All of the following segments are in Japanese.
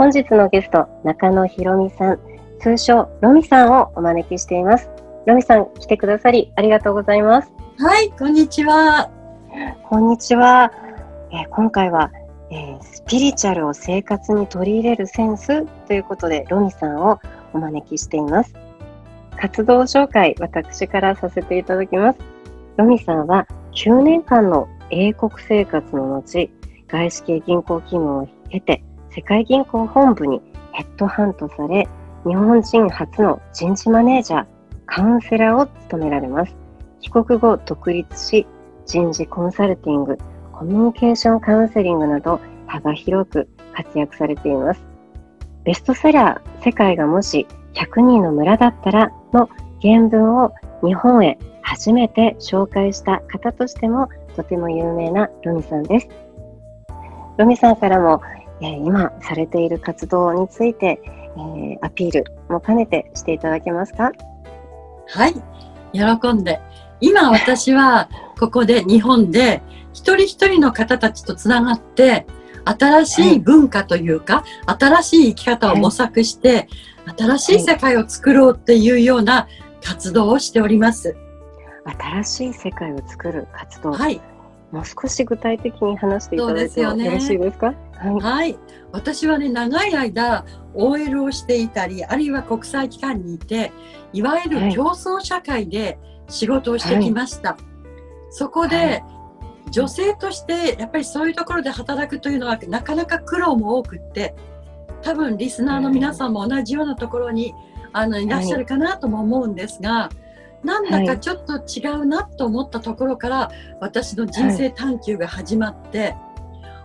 本日のゲスト中野ひろみさん通称ロミさんをお招きしています。ロミさん来てくださりありがとうございます。はいこんにちは。こんにちは、えー、今回はえー、スピリチュアルを生活に取り入れるセンスということでロミさんをお招きしています。活動紹介私からさせていただきます。ロミさんは9年間の英国生活の後外資系銀行勤務を経て世界銀行本部にヘッドハントされ日本人初の人事マネージャーカウンセラーを務められます帰国後独立し人事コンサルティングコミュニケーションカウンセリングなど幅広く活躍されています。ベストセラー、世界がもし100人の村だったらの原文を日本へ初めて紹介した方としてもとても有名なロミさんです。ロミさんからも、今されている活動について、えー、アピールも兼ねてしていただけますか？はい、喜んで。今私はここで日本で一人一人の方たちとつながって新しい文化というか、はい、新しい生き方を模索して、はい、新しい世界を作ろうっていうような活動をしております。新しい世界を作る活動。はい。もう少し具体的に話していただいてもよろしいですか？はい、はい、私はね長い間 OL をしていたりあるいは国際機関にいていわゆる競争社会で仕事をしてきました。はい、そこで、女性としてやっぱりそういうところで働くというのはなかなか苦労も多くって多分リスナーの皆さんも同じようなところにあのいらっしゃるかなとも思うんですが、はい、なんだかちょっと違うなと思ったところから私の人生探求が始まって、はい、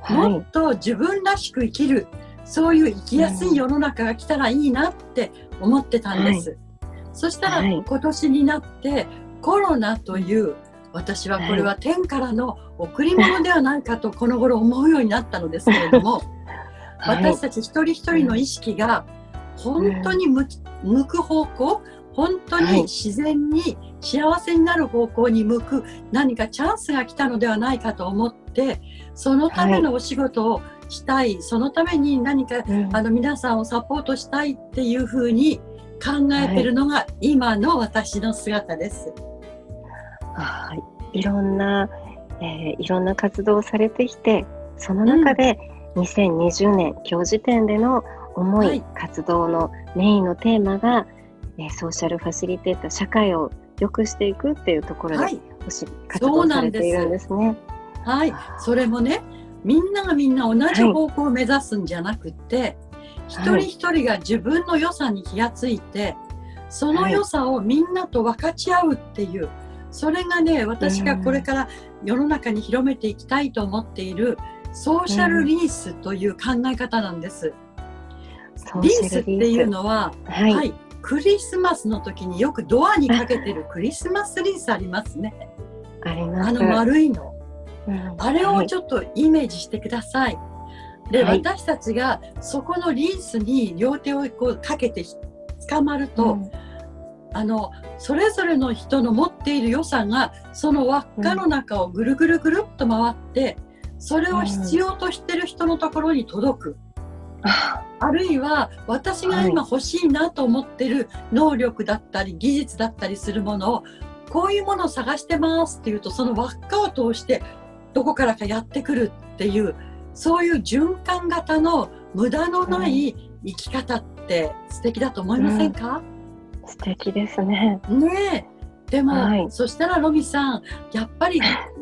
もっと自分らしく生きるそういう生きやすい世の中が来たらいいなって思ってたんです。はい、そしたら今年になってコロナという私はこれは天からの贈り物ではないかとこの頃思うようになったのですけれども、はい、私たち一人一人の意識が本当に向く方向本当に自然に幸せになる方向に向く何かチャンスが来たのではないかと思ってそのためのお仕事をしたい、はい、そのために何か、うん、あの皆さんをサポートしたいっていうふうに考えてるのが今の私の姿です。はい、いろんな、えー、いろんな活動をされてきてその中で2020年、今日時点での思い、はい、活動のメインのテーマが、えー、ソーシャルファシリテーター社会を良くしていくっていうところで、はい、活動されているんですね。はい、それもねみんながみんな同じ方向を目指すんじゃなくて、はい、一人一人が自分の良さに気がついて、その良さをみんなと分かち合うっていう、それがね私がこれから世の中に広めていきたいと思っているソーシャルリースという考え方なんです。リースっていうのは、はい、はい、クリスマスの時によくドアにかけてるクリスマスリースありますね。あります。あの丸いの、うん、あれをちょっとイメージしてください。で、はい、私たちがそこのリースに両手をこうかけて捕まると、うんあのそれぞれの人の持っている良さがその輪っかの中をぐるぐるぐるっと回って、それを必要としてる人のところに届く。あるいは私が今欲しいなと思ってる能力だったり技術だったりするものをこういうものを探してますっていうとその輪っかを通してどこからかやってくるっていうそういう循環型の無駄のない生き方って素敵だと思いませんか、うん、素敵ですね。ねでも、はい、そしたらロミさんやっぱり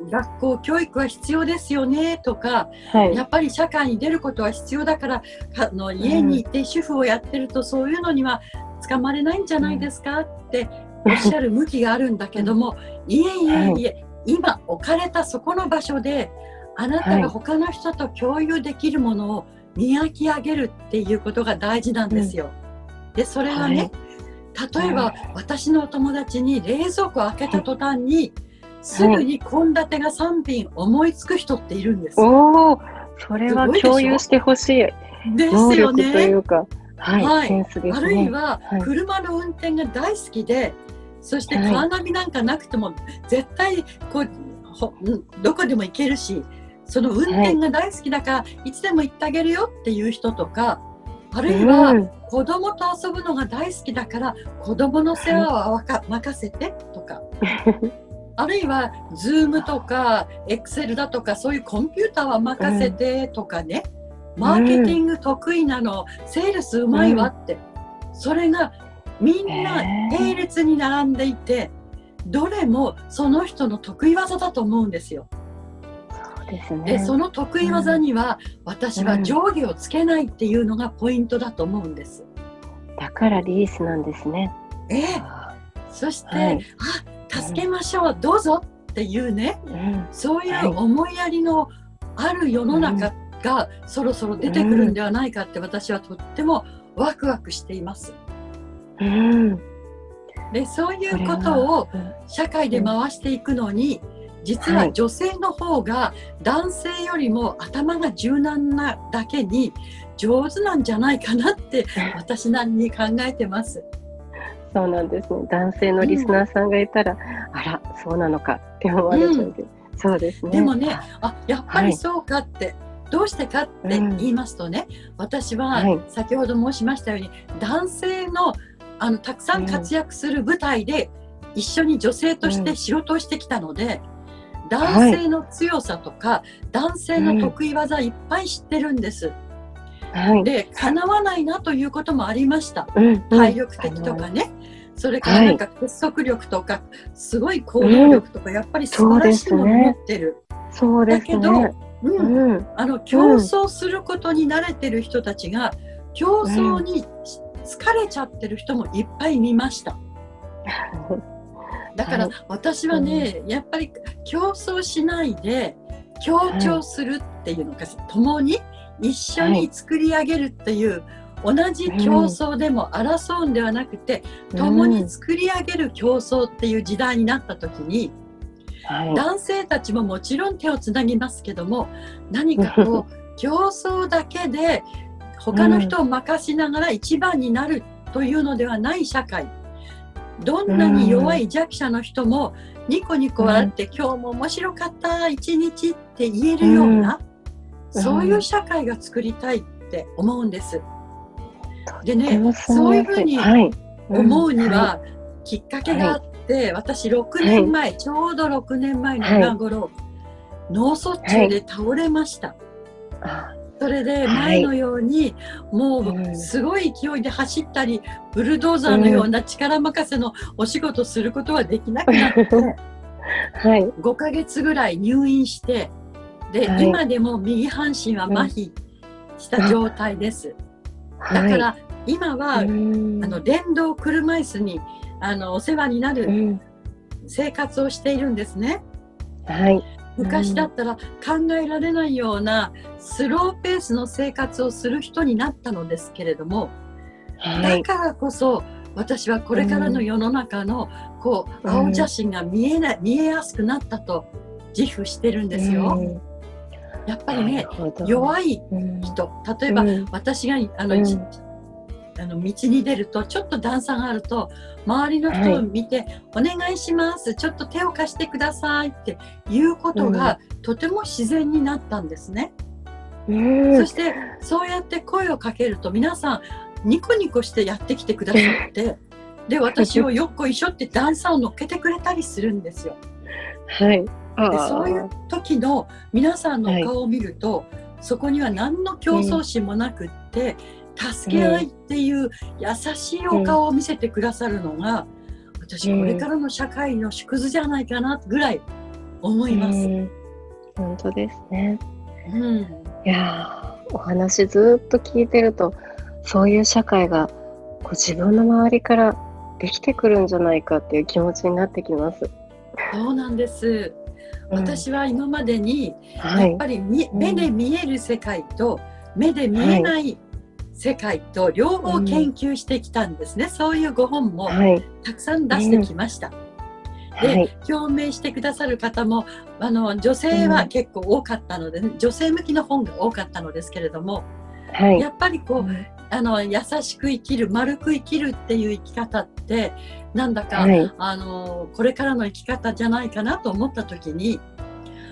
学校教育は必要ですよねとか、はい、やっぱり社会に出ることは必要だからあの家にいて主婦をやってるとそういうのには捕まれないんじゃないですか？っておっしゃる向きがあるんだけどもいえいえいえ、今置かれたそこの場所であなたが他の人と共有できるものを磨き上げるっていうことが大事なんですよ。でそれはね、例えば、私のお友達に冷蔵庫を開けた途端に、すぐに献立が3品思いつく人っているんです。おお、それは共有してほしい。ですよね。はい、はい。ね、あるいは、車の運転が大好きで、そしてカーナビなんかなくても、絶対こうほどこでも行けるし、その運転が大好きだから、はい、いつでも行ってあげるよっていう人とか、あるいは、子供と遊ぶのが大好きだから子供の世話はか任せてとか。あるいは Zoom とか Excel だとかそういうコンピューターは任せてとかね、マーケティング得意なの、セールスうまいわって、それがみんな並列に並んでいて、どれもその人の得意技だと思うんですよ。でその得意技には、うん、私は上下をつけないっていうのがポイントだと思うんです。だからリースなんですね。ええ。そして、はい、あ助けましょう、うん、どうぞっていうね、うん、そういう思いやりのある世の中がそろそろ出てくるんではないかって私はとってもワクワクしています。うん、でそういうことを社会で回していくのに、実は女性の方が男性よりも頭が柔軟なだけに上手なんじゃないかなって私なりに考えてます。そうなんですね。男性のリスナーさんがいたら、うん、あら、そうなのかって思われちゃうけど、うん、そうですね。でもね、あ、やっぱりそうかって、はい、どうしてかって言いますとね、うん、私は先ほど申しましたように、男性のあのたくさん活躍する舞台で一緒に女性として仕事をしてきたので、男性の強さとか、はい、男性の得意技いっぱい知ってるんです。はい、で叶わないなということもありました。うん、体力的とかね。それからなんか結束力とか、すごい行動力とか、やっぱり素晴らしいもの持ってる。そうですね。だけど、うん、あの競争することに慣れてる人たちが、競争に疲れちゃってる人もいっぱい見ました。だから私はね、やっぱり競争しないで強調するっていうのが、共に一緒に作り上げるっていう、同じ競争でも争うんではなくて、共に作り上げる競争っていう時代になった時に、男性たちももちろん手をつなぎますけども何かこう 競争だけで他の人を任しながら一番になるというのではない社会。どんなに弱い弱者の人もニコニコ笑って、今日も面白かった一日って言えるような、そういう社会が作りたいって思うんです。でねそういうふうに思うにはきっかけがあって、私6年前、ちょうど6年前の今頃、脳卒中で倒れました。それで前のように、もうすごい勢いで走ったり、ブルドーザーのような力任せのお仕事することはできなくなって、はい、5ヶ月ぐらい入院してで、はい、今でも右半身は麻痺した状態です。だから今は、あの電動車椅子にあのお世話になる生活をしているんですね。はい、昔だったら考えられないようなスローペースの生活をする人になったのですけれども、はい、だからこそ私はこれからの世の中のこう青写真が見えない、見えやすくなったと自負してるんですよ。やっぱりね弱い人。例えば、私があの、あの道に出るとちょっと段差があると周りの人を見て、はい、お願いしますちょっと手を貸してくださいっていうことが、うん、とても自然になったんですね。そしてそうやって声をかけると皆さんニコニコしてやってきてくださって で私をよっこいしょって段差を乗っけてくれたりするんですよ。はい、でそういう時の皆さんの顔を見ると、はい、そこには何の競争心もなくって、助け合いっていう優しいお顔を見せてくださるのが、私これからの社会の縮図じゃないかなぐらい思います。本当ですね。うん、いやお話ずっと聞いてるとそういう社会がこう自分の周りからできてくるんじゃないかっていう気持ちになってきます。そうなんです。私は今までに、やっぱり、はい、目で見える世界と目で見えない世界と両方研究してきたんですね、うん、そういうご本もたくさん出してきました。で、はい、表明してくださる方もあの女性は結構多かったので、女性向きの本が多かったのですけれども、はい、やっぱりこう、うん、あの優しく生きる丸く生きるっていう生き方ってなんだか、はい、あのこれからの生き方じゃないかなと思った時に、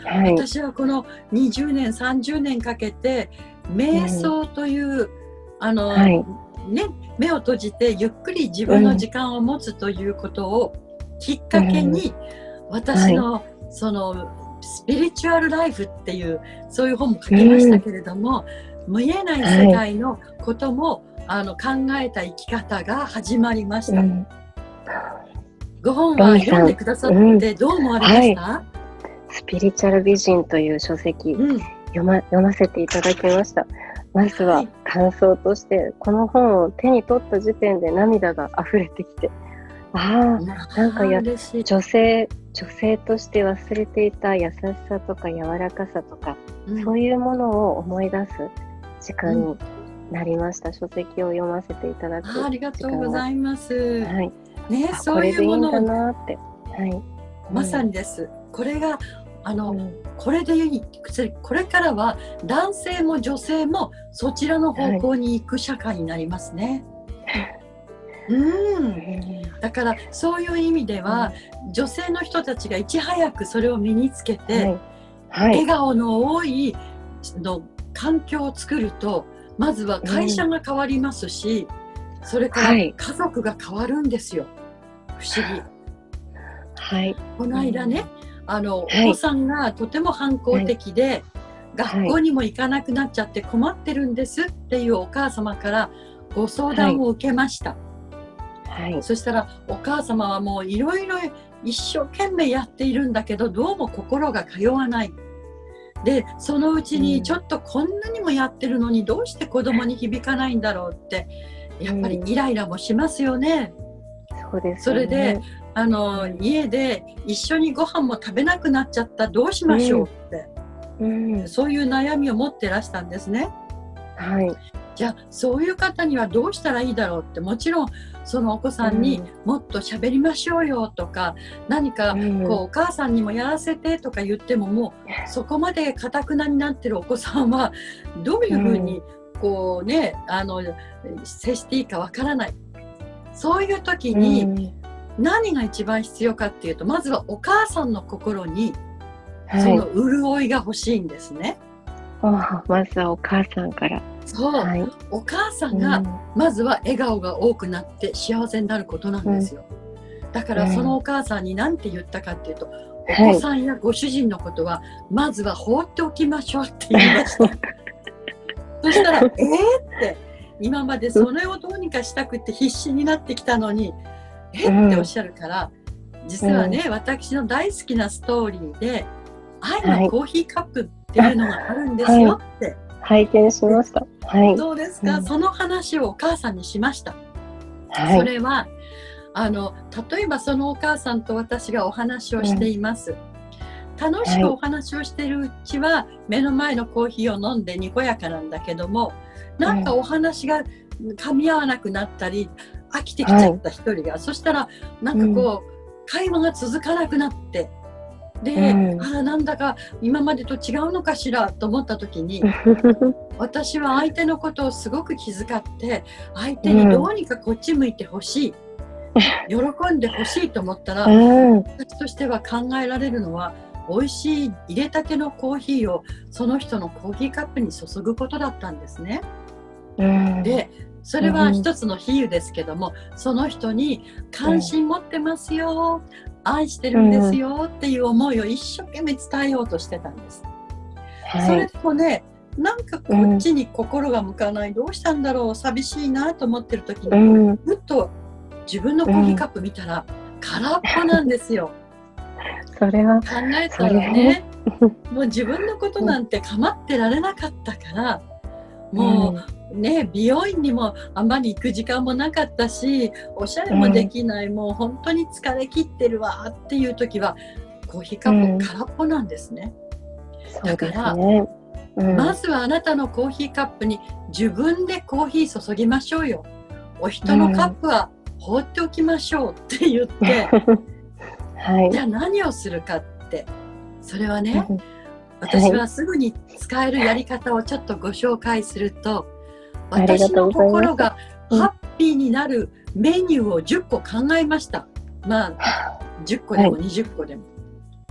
はい、私はこの20年30年かけて瞑想という、うん、あの、ね、目を閉じてゆっくり自分の時間を持つということをきっかけに、私の、そのスピリチュアルライフっていうそういう本も書きましたけれども、見えない世界のことも、あの考えた生き方が始まりました。ご本は読んでくださってどう思われました、はい、スピリチュアル美人という書籍、うん、読ま読ませていただきました。まずは感想として、はい、この本を手に取った時点で涙が溢れてきて、ああ、なんかや女性、女性として忘れていた優しさとか柔らかさとか、うん、そういうものを思い出す時間になりました。うん、書籍を読ませていただくありがとうございます。はい。ね、そういうものを。なって。はい。まさにです。これがあの、うん、これでいい。これからは男性も女性もそちらの方向に行く社会になりますね。は いうん、だからそういう意味では、うん、女性の人たちがいち早くそれを身につけて、はい。はい、笑顔の多いの環境を作るとまずは会社が変わりますし、うん、それから家族が変わるんですよ、不思議。はい、この間ね、あの、お子さんがとても反抗的で、学校にも行かなくなっちゃって困ってるんですっていうお母様からご相談を受けました。はい、そしたらお母様はもういろいろ一生懸命やっているんだけどどうも心が通わない。でそのうちにちょっとこんなにもやってるのにどうして子供に響かないんだろうってやっぱりイライラもしますよね。そうです、ね、それであの家で一緒にご飯も食べなくなっちゃったどうしましょうって、うん、うん、そういう悩みを持ってらしたんですね。はい、じゃあそういう方にはどうしたらいいだろうって。もちろんそのお子さんにもっと喋りましょうよとか、うん、何かこうお母さんにもやらせてとか言ってももうそこまでかたくなになってるお子さんはどういうふうにこうねあの接していいかわからない。そういう時に何が一番必要かっていうとまずはお母さんの心にその潤いが欲しいんですね。はい、まずはお母さんから。そう、はい、お母さんがまずは笑顔が多くなって幸せになることなんですよ、うん、だからそのお母さんに何て言ったかっていうと、お子さんやご主人のことはまずは放っておきましょうって言いました。そしたら「えー?」って今までそれをどうにかしたくて必死になってきたのに「えっ?」っておっしゃるから実はね、私の大好きなストーリーで「愛のコーヒーカップ」っていうのがあるんですよって。拝見しました。はい。どうですか、うん、その話をお母さんにしました。はい、それはあの例えばそのお母さんと私がお話をしています。うん、楽しくお話をしているうちは、はい、目の前のコーヒーを飲んでにこやかなんだけどもなんかお話が噛み合わなくなったり飽きてきちゃった一人が、はい、そしたらなんかこう、うん、会話が続かなくなって。で、うん、あなんだか今までと違うのかしらと思った時に 私は相手のことをすごく気遣って相手にどうにかこっち向いてほしい、うん、喜んでほしいと思ったら、うん、私としては考えられるのは美味しい入れたてのコーヒーをその人のコーヒーカップに注ぐことだったんですね。でそれは一つの比喩ですけども、その人に関心持ってますよ、愛してるんですよっていう思いを一生懸命伝えようとしてたんです。はい、それとねなんかこっちに心が向かない、どうしたんだろう寂しいなと思ってる時に、うん。ふっと自分のコーヒーカップ見たら、空っぽなんですよ。それは、考えたらねもう自分のことなんて構ってられなかったから もうね美容院にもあんまり行く時間もなかったしおしゃれもできない、もう本当に疲れ切ってるわっていう時はコーヒーカップ空っぽなんですね。そうですね。うんまずはあなたのコーヒーカップに自分でコーヒー注ぎましょうよ。お人のカップは放っておきましょうって言って、はいじ。ゃあ何をするかってそれはね、うん私はすぐに使えるやり方をちょっとご紹介すると、私の心がうんハッピーになるメニューを10個考えました。まあ10個でも20個でも。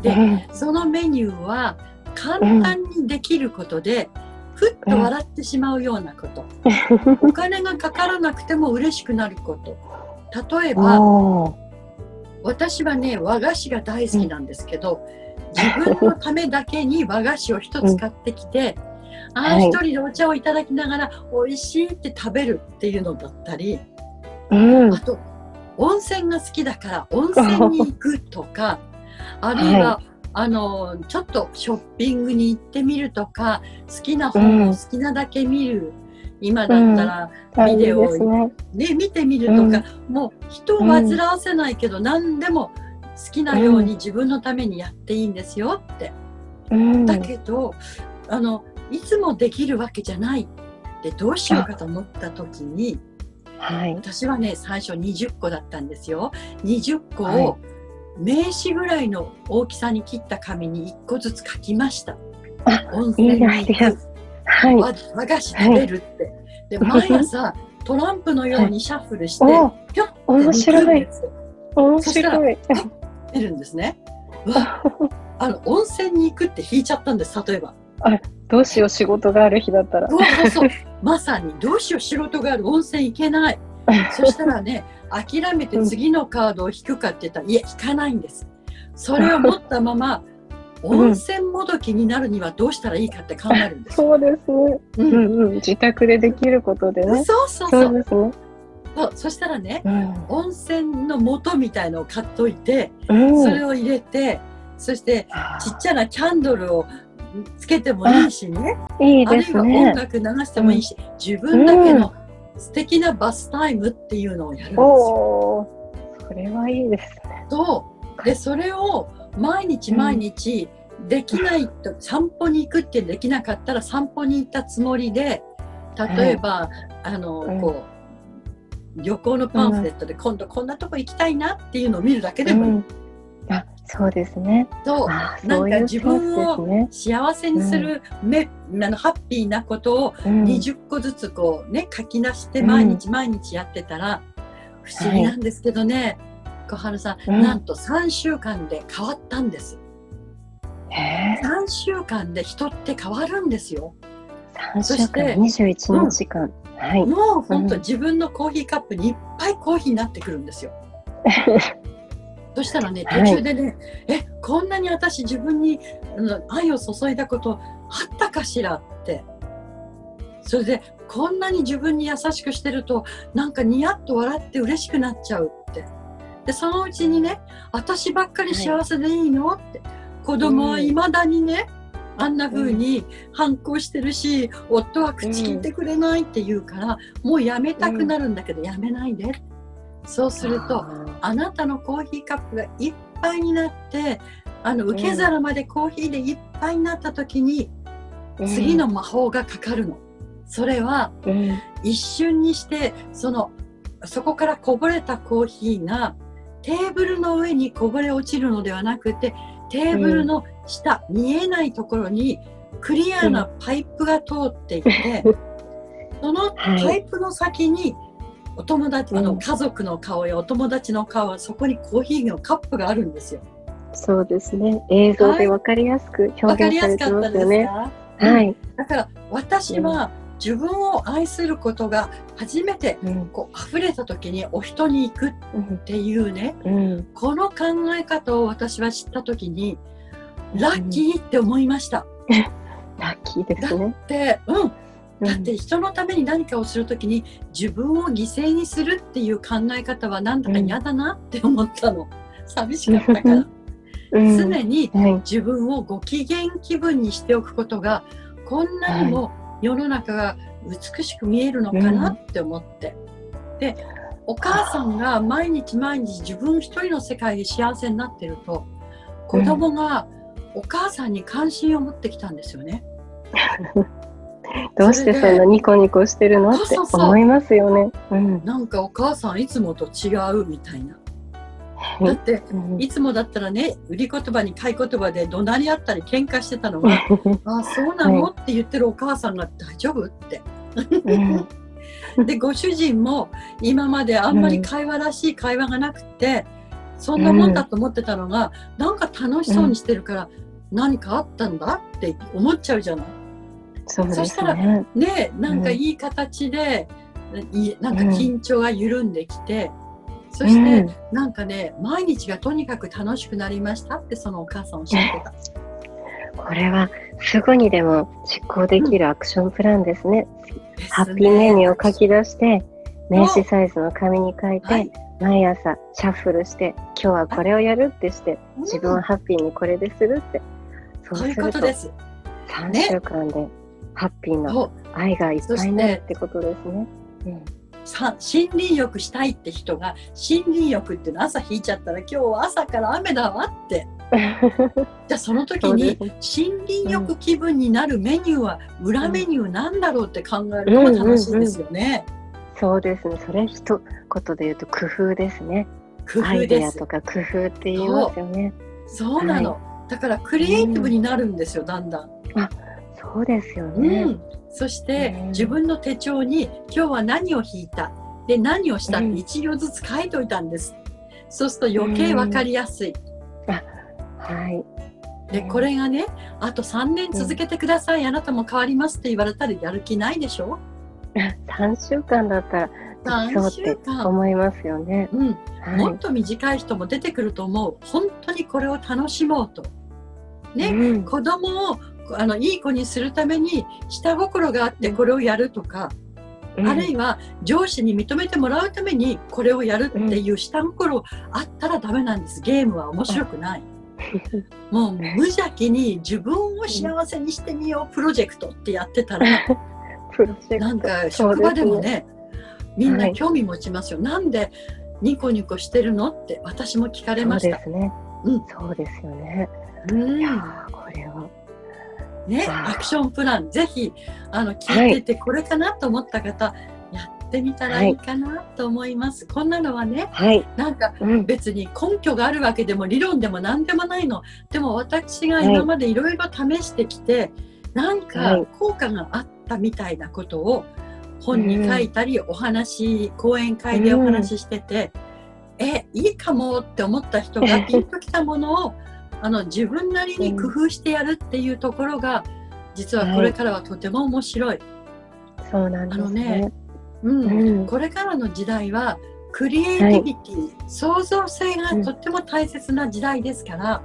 でうん。そのメニューは簡単にできることで、ふっと笑ってしまうようなこと、お金がかからなくても嬉しくなること。例えば私はね和菓子が大好きなんですけど、自分のためだけに和菓子を一つ買ってきて、ああはい。一人でお茶をいただきながら美味しいって食べるっていうのだったりうん。あと温泉が好きだから温泉に行くとか あるいは、はあのちょっとショッピングに行ってみるとか好きな本を好きなだけ見る、今だったら、ビデオですね。ね、見てみるとか、もう人を煩わせないけど、何でも好きなように自分のためにやっていいんですよって。うん。だけどあのいつもできるわけじゃないでどうしようかと思った時にはい。私はね最初20個だったんですよ。20個はいを名刺ぐらいの大きさに切った紙に1個ずつ書きました。あ温泉に行くはい。和和菓子食べるって。で毎朝トランプのようにシャッフルして、おぴょって面白い面白い。出るんですね。あの温泉に行くって引いちゃったんです例えば。どうしよう仕事がある日だったら。そうそうそうまさにどうしよう仕事がある温泉行けない そしたらね諦めて次のカードを引くかって言ったら いや引かないんですそれを持ったまま うん温泉もどきになるにはどうしたらいいかって考えるんです、そうですね。ううんんうん。自宅でできることでね。そうそうそそううですね。そうそしたらねうん。温泉の素みたいのを買っといてうん。それを入れてそしてちっちゃなキャンドルをつけてもいいしねいいであるいは音すね。楽流してもいいし、自分だけの素敵なバスタイムっていうのをやるんですよ。それはいいですね。そうでそれを毎日毎日できないと、散歩に行くってできなかったら散歩に行ったつもりで例えば、あのうんこう旅行のパンフレットで今度こんなとこ行きたいなっていうのを見るだけでもいい、うん。あ、そうですね。とあ、なんか自分を。幸せにする、めあのハッピーなことをうん。20個ずつこうね書き出してうん。毎日毎日やってたら、不思議なんですけどね、小春さん、うん。なんと3週間で変わったんです。へえ。3週間で人って変わるんですよ。三週そして間、二十一日間。はい。もう本当、うん。自分のコーヒーカップにいっぱいコーヒーになってくるんですよ そしたらね途はい。中でね、えこんなに私自分に愛を注いだことあったかしらって。それでこんなに自分に優しくしてるとなんかニヤッと笑って嬉しくなっちゃうって。でそのうちにね私ばっかり幸せでいいの、って子供はいまだにね、あんな風に反抗してるし、夫は口聞いてくれないって言うから、もうやめたくなるんだけど、やめないでそうするとあなたのコーヒーカップがいっぱいになってあの受け皿までコーヒーでいっぱいになった時に、次の魔法がかかるの。それはうん。一瞬にしてそのそこからこぼれたコーヒーがテーブルの上にこぼれ落ちるのではなくてテーブルの下、見えないところにクリアなパイプが通っていて、そのパイプの先にお友達、あうんの家族の顔やお友達の顔そこにコーヒーのカップがあるんですよ。そうですね。映像でわかりやすく表現されてすかったですますよね。か、はい。だから私は自分を愛することが初めてうん。こう溢れた時にお人に行くっうん。ていうねうん。この考え方を私は知った時にラッキーって思いました。ラッキーですね。で、うん、だって人のために何かをするときに自分を犠牲にするっていう考え方はなんだか嫌だなって思ったの。寂しかったから。うん常にはい。自分をご機嫌気分にしておくことがこんなにも世の中が美しく見えるのかなって思って。でお母さんが毎日毎日自分一人の世界で幸せになってると子供がお母さんに関心を持ってきたんですよね。どうしてそんなニコニコしてるのって思いますよね。うん。なんかお母さんいつもと違うみたいな。だってうんいつもだったらね売り言葉に買い言葉で怒鳴り合ったり喧嘩してたのが「あそうなの?」って言ってるお母さんが「大丈夫?」って。うんでご主人も今まであんまり会話らしい会話がなくて、そんなもんだと思ってたのが、なんか楽しそうにしてるから、何かあったんだって思っちゃうじゃない。そうですそしたらね。ねなんかいい形で、いいなんか緊張が緩んできて、そして、なんかね毎日がとにかく楽しくなりましたってそのお母さんおっしゃってた。これはすぐにでも実行できるアクションプランですね。ですハッピーメニューを書き出して、名刺サイズの紙に書いて、はい毎朝シャッフルして、今日はこれをやるってして、自分をハッピーにこれでするって。そそういううするとことです。3ね週間でハッピーな愛がいっぱいになるってことですね。うんさ森林浴したいって人が森林浴っていうの朝引いちゃったら今日は朝から雨だわって じゃあその時に森林浴気分になるメニューは裏メニューなんだろうって考えるのが楽しいですよね。そうですね。それ一言で言うと工夫ですね。工アイ夫です。デアとか工夫って言いますよね。そうなの。だからクリエイティブになるんですよ、だんだん。そうですようね。ん。そしてうん自分の手帳に今日は何を引いた？で何をした？ってうん一行ずつ書いといたんです。そうすると余計わかりやすい。はい。でこれがねあと3年続けてください、あなたも変わりますって言われたらやる気ないでしょ？3週間だったらできそう3って週間、思いますよね。うん、はい。もっと短い人も出てくると思う本当にこれを楽しもうとね、うん子供をあのいい子にするために下心があってこれをやるとか、あるいは上司に認めてもらうためにこれをやるっていう下心あったらダメなんです。ゲームは面白くない。もう無邪気に自分を幸せにしてみようプロジェクトってやってたら なんかそう職場でもすねみんはない興味持ちますよ、なんでニコニコしてるのって私も聞かれそうました。ですね。うん。そうですよね。うん。ねアクションプランぜひあの聞いててこれかなと思った方、やってみたらいいかなと思います、こんなのはねはい。なんかうん。別に根拠があるわけでも理論でも何でもないの。でも私が今までいろいろ試してきて、なんはかい。効果があったみたいなことを本に書いたり、お話講演会でお話ししてて、えいいかもって思った人が ピンときたものをあの自分なりに工夫してやるっていうところが実はこれからはとても面白い。そうなんですねね。うんうん。これからの時代はクリエイティビティ、創造性がとっても大切な時代ですから、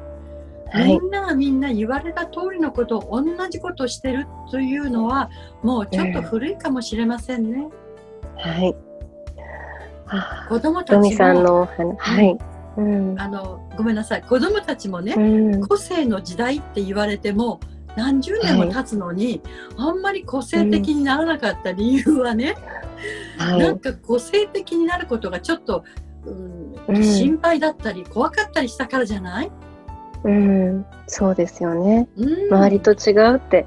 はい。みんながみんな言われた通りのことを同じことをしてるというのはもうちょっと古いかもしれませんね。はい。あ子供たちトミさんもの。はい。うん。あのごめんなさい子供たちもね、うん。個性の時代って言われても何十年も経つのに、あんまり個性的にならなかった理由はね、はい。なんか個性的になることがちょっと、うんうん心配だったり怖かったりしたからじゃない、うん。そうですよね。うん、周りと違うって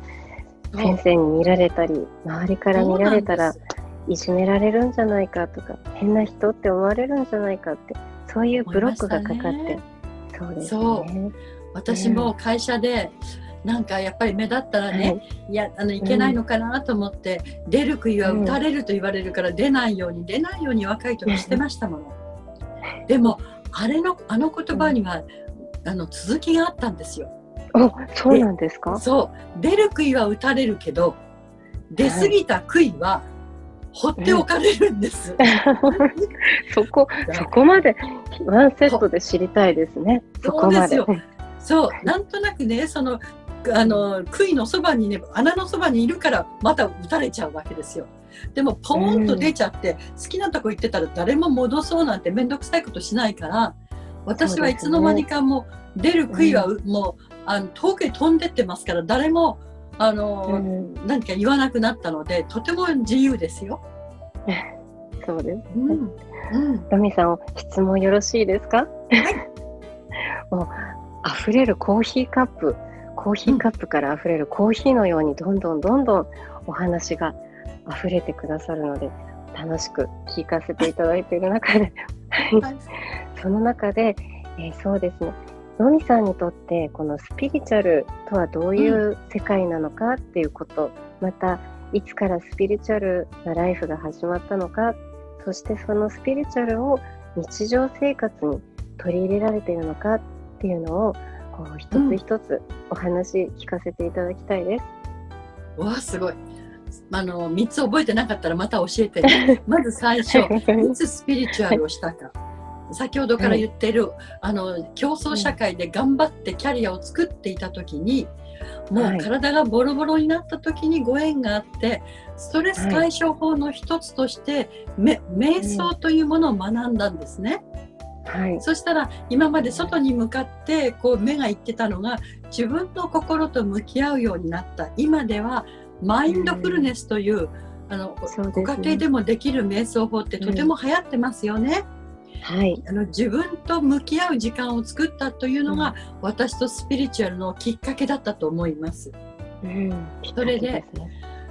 先生に見られたり、周りから見られたらいじめられるんじゃないかとか、変な人って思われるんじゃないかって、そういうブロックがかかって。そうですそね。私も会社でなんかやっぱり目立ったらね、い、やあのいけないのかなと思って、出る杭は打たれると言われるから出ないように出ないように若い時してましたもの。でもあれのあの言葉には、あの続きがあったんですよ。お、そうなんですか？そう出る杭は打たれるけど出過ぎた杭は放っておかれるんです。そこ、そこまでワンセットで知りたいですね。そこまで。そうなんとなくねそのあの杭のそばにね穴のそばにいるからまた撃たれちゃうわけですよ。でもポーンと出ちゃって、好きなとこ行ってたら誰も戻そうなんて面倒くさいことしないから私はいつの間にかもう出る杭はもう、あの遠くへ飛んでってますから誰もあの、うん、何か言わなくなったのでとても自由ですよ。そうです、ね、うん。うん、ロミさん質問よろしいですか、はい、もう溢れるコーヒーカップコーヒーカップから溢れるコーヒーのようにどんどんどんどんお話が溢れてくださるので楽しく聞かせていただいている中で。その中で、えー、そうですねのみさんにとってこのスピリチュアルとはどういう世界なのかっていうこと、うん、またいつからスピリチュアルなライフが始まったのかそしてそのスピリチュアルを日常生活に取り入れられているのかっていうのをこう一つ一つお話聞かせていただきたいです。うん、わあすごい。あの3つ覚えてなかったらまた教えて、ね、まず最初 いつスピリチュアルをしたか先ほどから言ってる、はい、あの競争社会で頑張ってキャリアを作っていた時に、もう体がボロボロになった時にご縁があってストレス解消法の一つとして、はい、瞑想というものを学んだんですね。はい、そしたら今まで外に向かってこう目がいってたのが自分の心と向き合うようになった。今ではマインドフルネスという、うん、あの、ね、ご家庭でもできる瞑想法ってとても流行ってますよね。うんはい、あの自分と向き合う時間を作ったというのが、うん、私とスピリチュアルのきっかけだったと思います。うん、それで、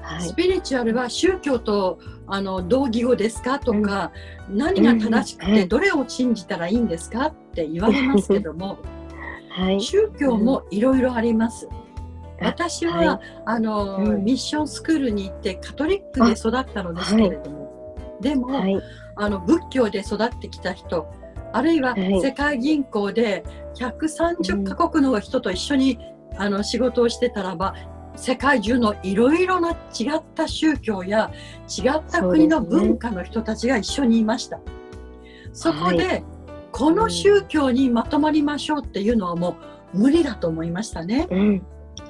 はい、スピリチュアルは宗教とあの同義語ですかとか、うん、何が正しくてどれを信じたらいいんですかって言われますけども、はい、宗教もいろいろあります。私は、はい、あの、ミッションスクールに行ってカトリックで育ったのですけれども、でも、あの仏教で育ってきた人あるいは世界銀行で130カ国の人と一緒に、あの仕事をしてたらば世界中のいろいろな違った宗教や違った国の文化の人たちが一緒にいました。そ、ね,、こで、はい、この宗教にまとまりましょうっていうのはもう無理だと思いましたね。うん。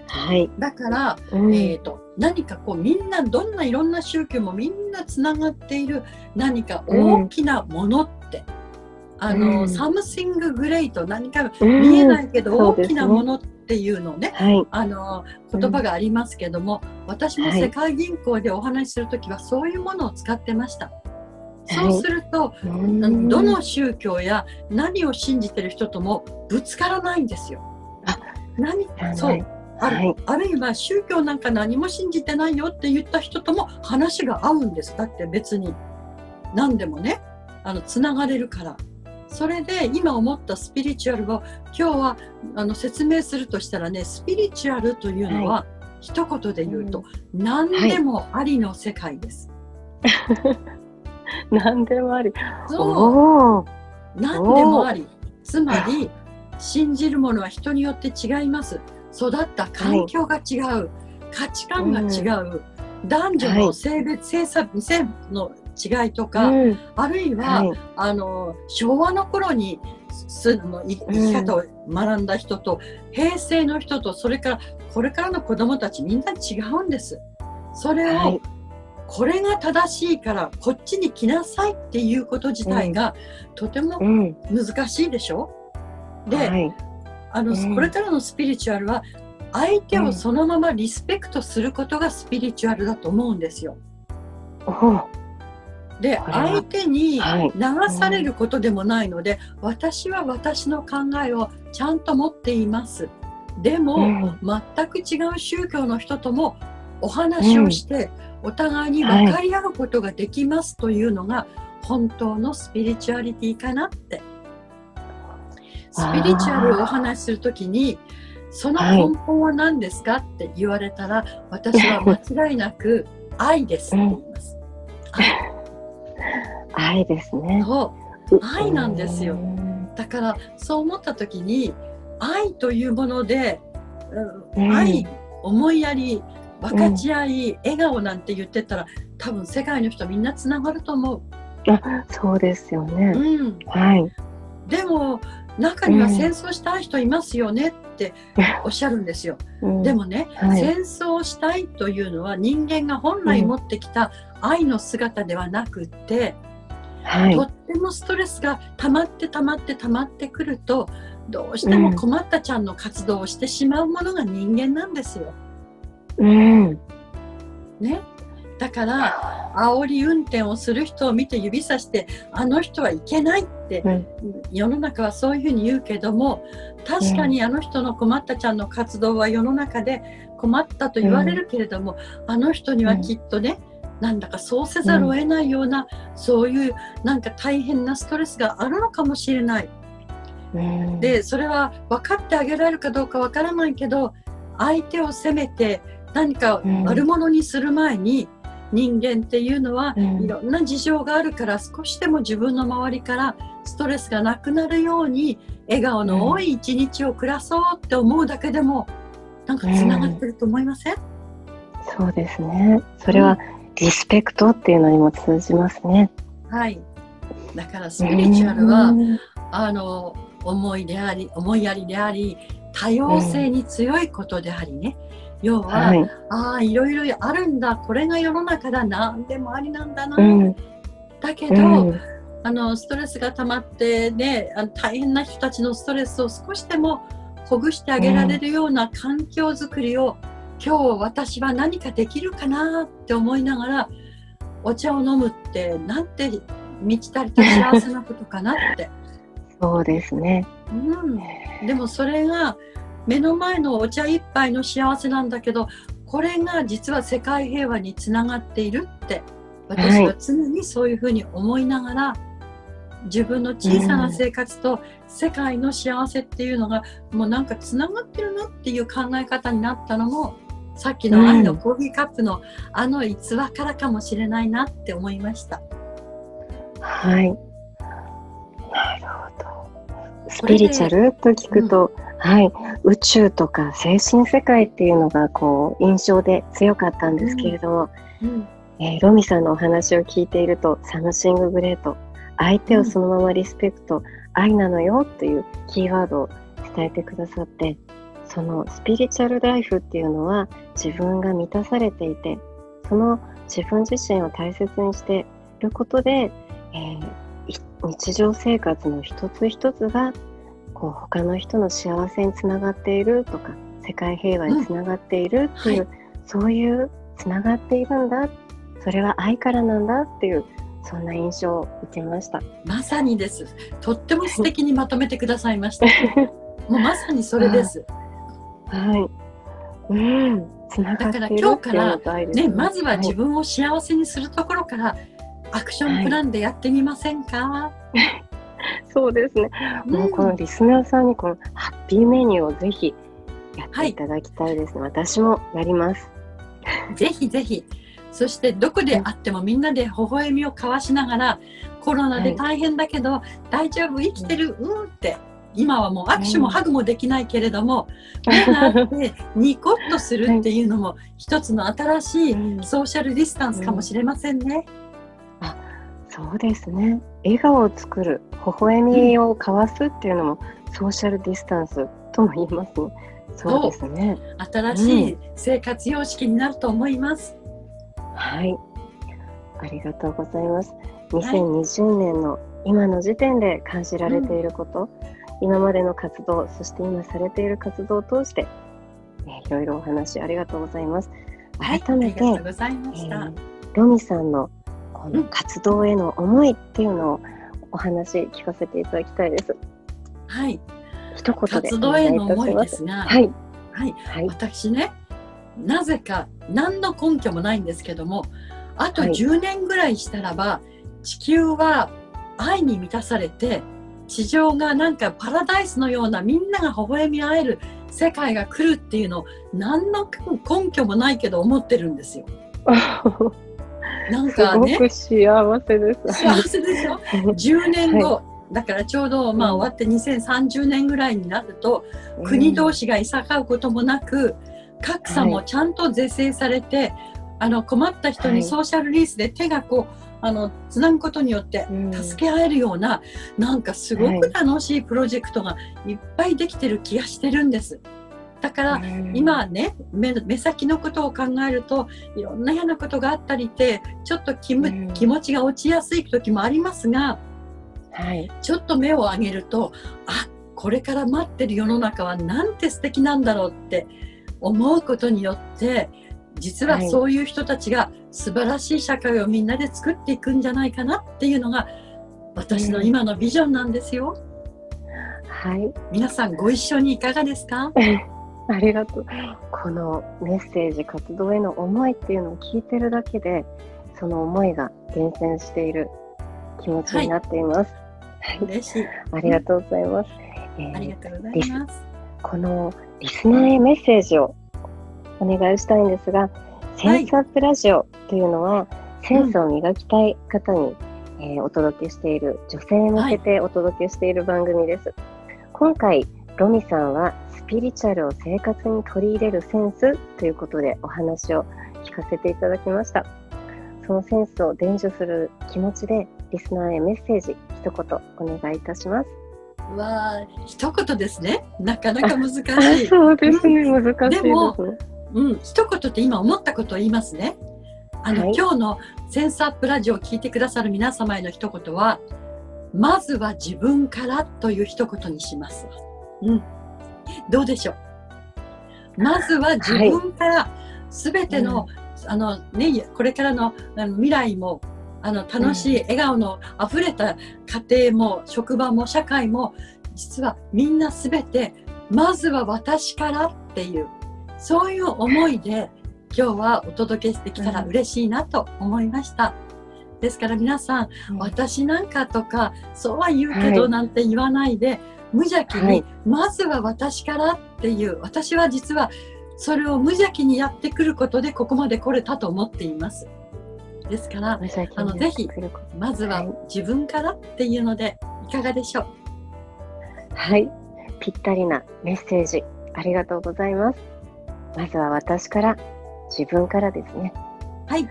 はい、だから、うん、えーと、何かこうみんなどんないろんな宗教もみんなつながっている何か大きなものって、うん、あの、うん、 something great 何か見えないけど大きなものっていうのね、ねあの言葉がありますけども、私も世界銀行でお話しする時はそういうものを使ってました。そうすると、はい、どの宗教や何を信じてる人ともぶつからないんですよ。何そうある。はい、あるいは宗教なんか何も信じてないよって言った人とも話が合うんです。だって別に何でもね。あのつながれるから。それで今思ったスピリチュアルを今日はあの説明するとしたらねスピリチュアルというのは、はい、一言で言うと、うん、何でもありの世界です。はい、何でもあり。そう。何でもあり。つまり信じるものは人によって違います。育った環境が違う、はい、価値観が違う、うん、男女の性別、はい、性性の違いとか、うん、あるいは、はい、あの昭和の頃にすの生き方を学んだ人と、うん、平成の人とそれからこれからの子どもたちみんな違うんです。それを、これが正しいからこっちに来なさいっていうこと自体が、とても難しいでしょ、で、はい、あの、うん、これからのスピリチュアルは相手をそのままリスペクトすることがスピリチュアルだと思うんですよ。で相手に流されることでもないので、私は私の考えをちゃんと持っています。でも、うん、全く違う宗教の人ともお話をして、お互いに分かり合うことができますというのが、本当のスピリチュアリティかなってスピリチュアルをお話しするときにその根本は何ですかって言われたら、私は間違いなく愛ですって言います。愛ですね。そう愛なんですよ。だからそう思った時に愛というもので、うん、愛、思いやり分かち合い、うん、笑顔なんて言ってたら多分世界の人みんなつながると思う。あそうですよね。うん、はい。でも中には戦争したい人いますよねっておっしゃるんですよ。うんでもね、はい戦争したいというのは人間が本来持ってきた愛の姿ではなくって、はいとってもストレスが溜まって溜まって溜まってくるとどうしても困ったちゃんの活動をしてしまうものが人間なんですよ。うんね。だから煽り運転をする人を見て指さしてあの人はいけないって、うん。世の中はそういうふうに言うけども確かにあの人の困ったちゃんの活動は世の中で困ったと言われるけれども、あの人にはきっとね、なんだかそうせざるを得ないような、そういうなんか大変なストレスがあるのかもしれない。うん。でそれは分かってあげられるかどうか分からないけど相手を責めて何か悪者にする前に、人間っていうのはうん。いろんな事情があるから少しでも自分の周りからストレスがなくなるように笑顔の多い一日を暮らそうって思うだけでもなんかつながってると思いません、そうですね。それはリスペクトっていうのにも通じますね。はい。だからスピリチュアルは、うん。あの思いであり思いやりであり多様性に強いことでありね、要は、はい。ああいろいろあるんだ。これが世の中だ。なんでもありなんだな、うん。だけど、うん。あのストレスが溜まってねあの大変な人たちのストレスを少しでもほぐしてあげられるような環境づくりを、今日私は何かできるかなって思いながらお茶を飲むってなんて満ち足りた幸せなことかなって。そうですね。うん、でもそれが目の前のお茶一杯の幸せなんだけどこれが実は世界平和につながっているって私は常にそういうふうに思いながら、自分の小さな生活と世界の幸せっていうのがもうなんかつながってるなっていう考え方になったのもさっきの愛のコーヒーカップのあの逸話からかもしれないなって思いました。はい。スピリチュアルと聞くと、はい、宇宙とか精神世界っていうのがこう印象で強かったんですけれども、うん。えーロミさんのお話を聞いていると、 something great、相手をそのままリスペクト、愛なのよというキーワードを伝えてくださって、そのスピリチュアルライフっていうのは自分が満たされていて、その自分自身を大切にしていることで、えーい日常生活の一つ一つがこう他の人の幸せにつながっているとか世界平和につながっているっていう、はそういうつながっているんだそれは愛からなんだっていうそんな印象を受けました。まさにです。とっても素敵にまとめてくださいました。もうまさにそれです。はい。うん。つながっているっていうのと愛ですね、まずは自分、分を幸せにするところからアクションプランでやってみませんか、そうですね。もうこのリスナーさんにこのハッピーメニューをぜひやっていただきたいですね。私もやります。ぜひぜひ。そしてどこであってもみんなで微笑みを交わしながらコロナで大変だけど、大丈夫生きてる？うんって今はもう握手もハグもできないけれども、目があって ニコッとするっていうのも一つの新しいうんソーシャルディスタンスかもしれませんね。そうですね。笑顔を作る、微笑みを交わすっていうのも、ソーシャルディスタンスとも言いますね。そうですね。新しい生活様式になると思います。はい。ありがとうございます。2020年の今の時点で感じられていること、今までの活動、そして今されている活動を通して、えいろいろお話ありがとうございます。はい、改めて、ありがとうござい。えーロミさんのこの活動への思いっていうのをお話聞かせていただきたいです。はい、一言で活動への思いですが、はい。はい、はい。私ねなぜか何の根拠もないんですけどもあとはい10年ぐらいしたらば、地球は愛に満たされて地上がなんかパラダイスのようなみんなが微笑み合える世界が来るっていうのを何の根拠もないけど思ってるんですよ。なんすかね。ごく幸せです。幸せでしょ？10年後、だからちょうどまあ終わって2030年ぐらいになると、国同士がいさかうこともなく格差もちゃんと是正されて、あの困った人はい。にソーシャルリースで手がこうあのつなぐことによって助け合えるような、うん、なんかすごく楽しいプロジェクトがいっぱいできてる気がしてるんです。だから今ね目目先のことを考えるといろんな嫌なことがあったりってちょっと気,、む気持ちが落ちやすい時もありますが、はい、ちょっと目を上げるとあこれから待ってる世の中はなんて素敵なんだろうって思うことによって実はそういう人たちが素晴らしい社会をみんなで作っていくんじゃないかなっていうのが私の今のビジョンなんですよ。はい、皆さんご一緒にいかがですか？ありがとう。このメッセージ活動への思いっていうのを聞いてるだけでその思いが伝染している気持ちになっています。はい、嬉しい。ありがとうございます。えー、ありがとうございます。このリスナーへメッセージをお願いしたいんですが、センスアップラジオというのは、はい、センスを磨きたい方に、うん、えー、お届けしている女性に向けてお届けしている番組です。はい、今回ロミさんはスピリチュアルを生活に取り入れるセンスということでお話を聞かせていただきました。そのセンスを伝授する気持ちでリスナーへメッセージ一言お願いいたします。わあ一言ですねなかなか難しい。そうですね難しいです、ね、でも、うん、一言って今思ったことを言いますね。あの、はい、今日のセンスアップラジオを聞いてくださる皆様への一言はまずは自分からという一言にします。うん、どうでしょう？まずは自分からすべての、はい、あのねこれからのあの未来もあの楽しい笑顔のあふれた家庭も職場も社会も実はみんな全てまずは私からっていうそういう思いで今日はお届けしてきたら嬉しいなと思いました。ですから皆さん、うん、私なんかとかそうは言うけどなんて言わないで、はい、無邪気に、はい、まずは私からっていう私は実はそれを無邪気にやってくることでここまで来れたと思っています。ですから、あのぜひまずは自分からっていうのでいかがでしょう？はい、ぴったりなメッセージありがとうございます。まずは私から自分からですね。はい。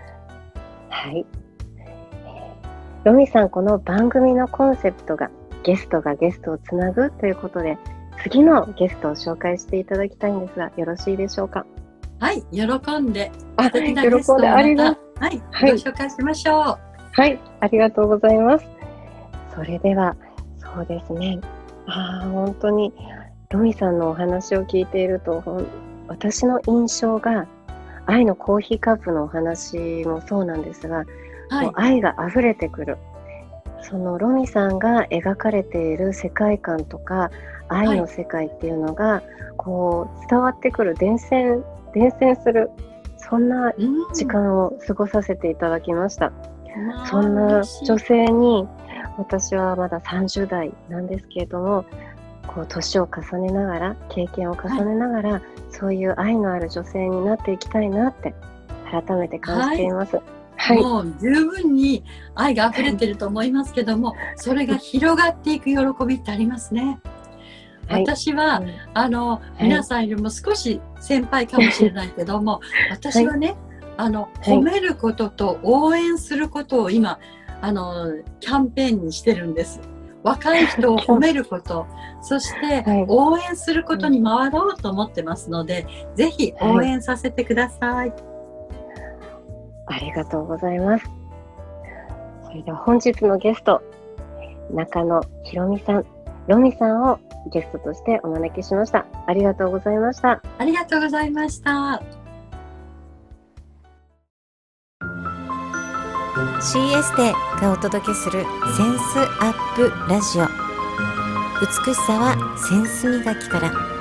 はい。ロミさん、この番組のコンセプトがゲストがゲストをつなぐということで、次のゲストを紹介していただきたいんですが、よろしいでしょうか？はい、喜んで。あ、喜んでありがとう。はい、はい、ご紹介しましょう。はい、ありがとうございます。それでは、そうですね。ああ、本当に、ロミさんのお話を聞いていると、私の印象が、愛のコーヒーカップのお話もそうなんですが、はい、もう愛が溢れてくる。そのロミさんが描かれている世界観とか愛の世界っていうのが、はい、こう伝わってくる伝染伝染するそんな時間を過ごさせていただきました。うん、そんな女性に私はまだ30代なんですけれどもこう年を重ねながら経験を重ねながら、はい、そういう愛のある女性になっていきたいなって改めて感じています。はいはい、もう十分に愛が溢れてると思いますけども、それが広がっていく喜びってありますね。私は、はい、あの、皆さんよりも少し先輩かもしれないけども、私はね、あの褒めることと応援することを今あのキャンペーンにしてるんです。若い人を褒めること、そして応援することに回ろうと思ってますので、ぜひ応援させてください。ありがとうございます。それでは本日のゲスト、中野ひろみさん、ロミさんをゲストとしてお招きしました。ありがとうございました。ありがとうございました。CS でがお届けするセンスアップラジオ美しさはセンス磨きから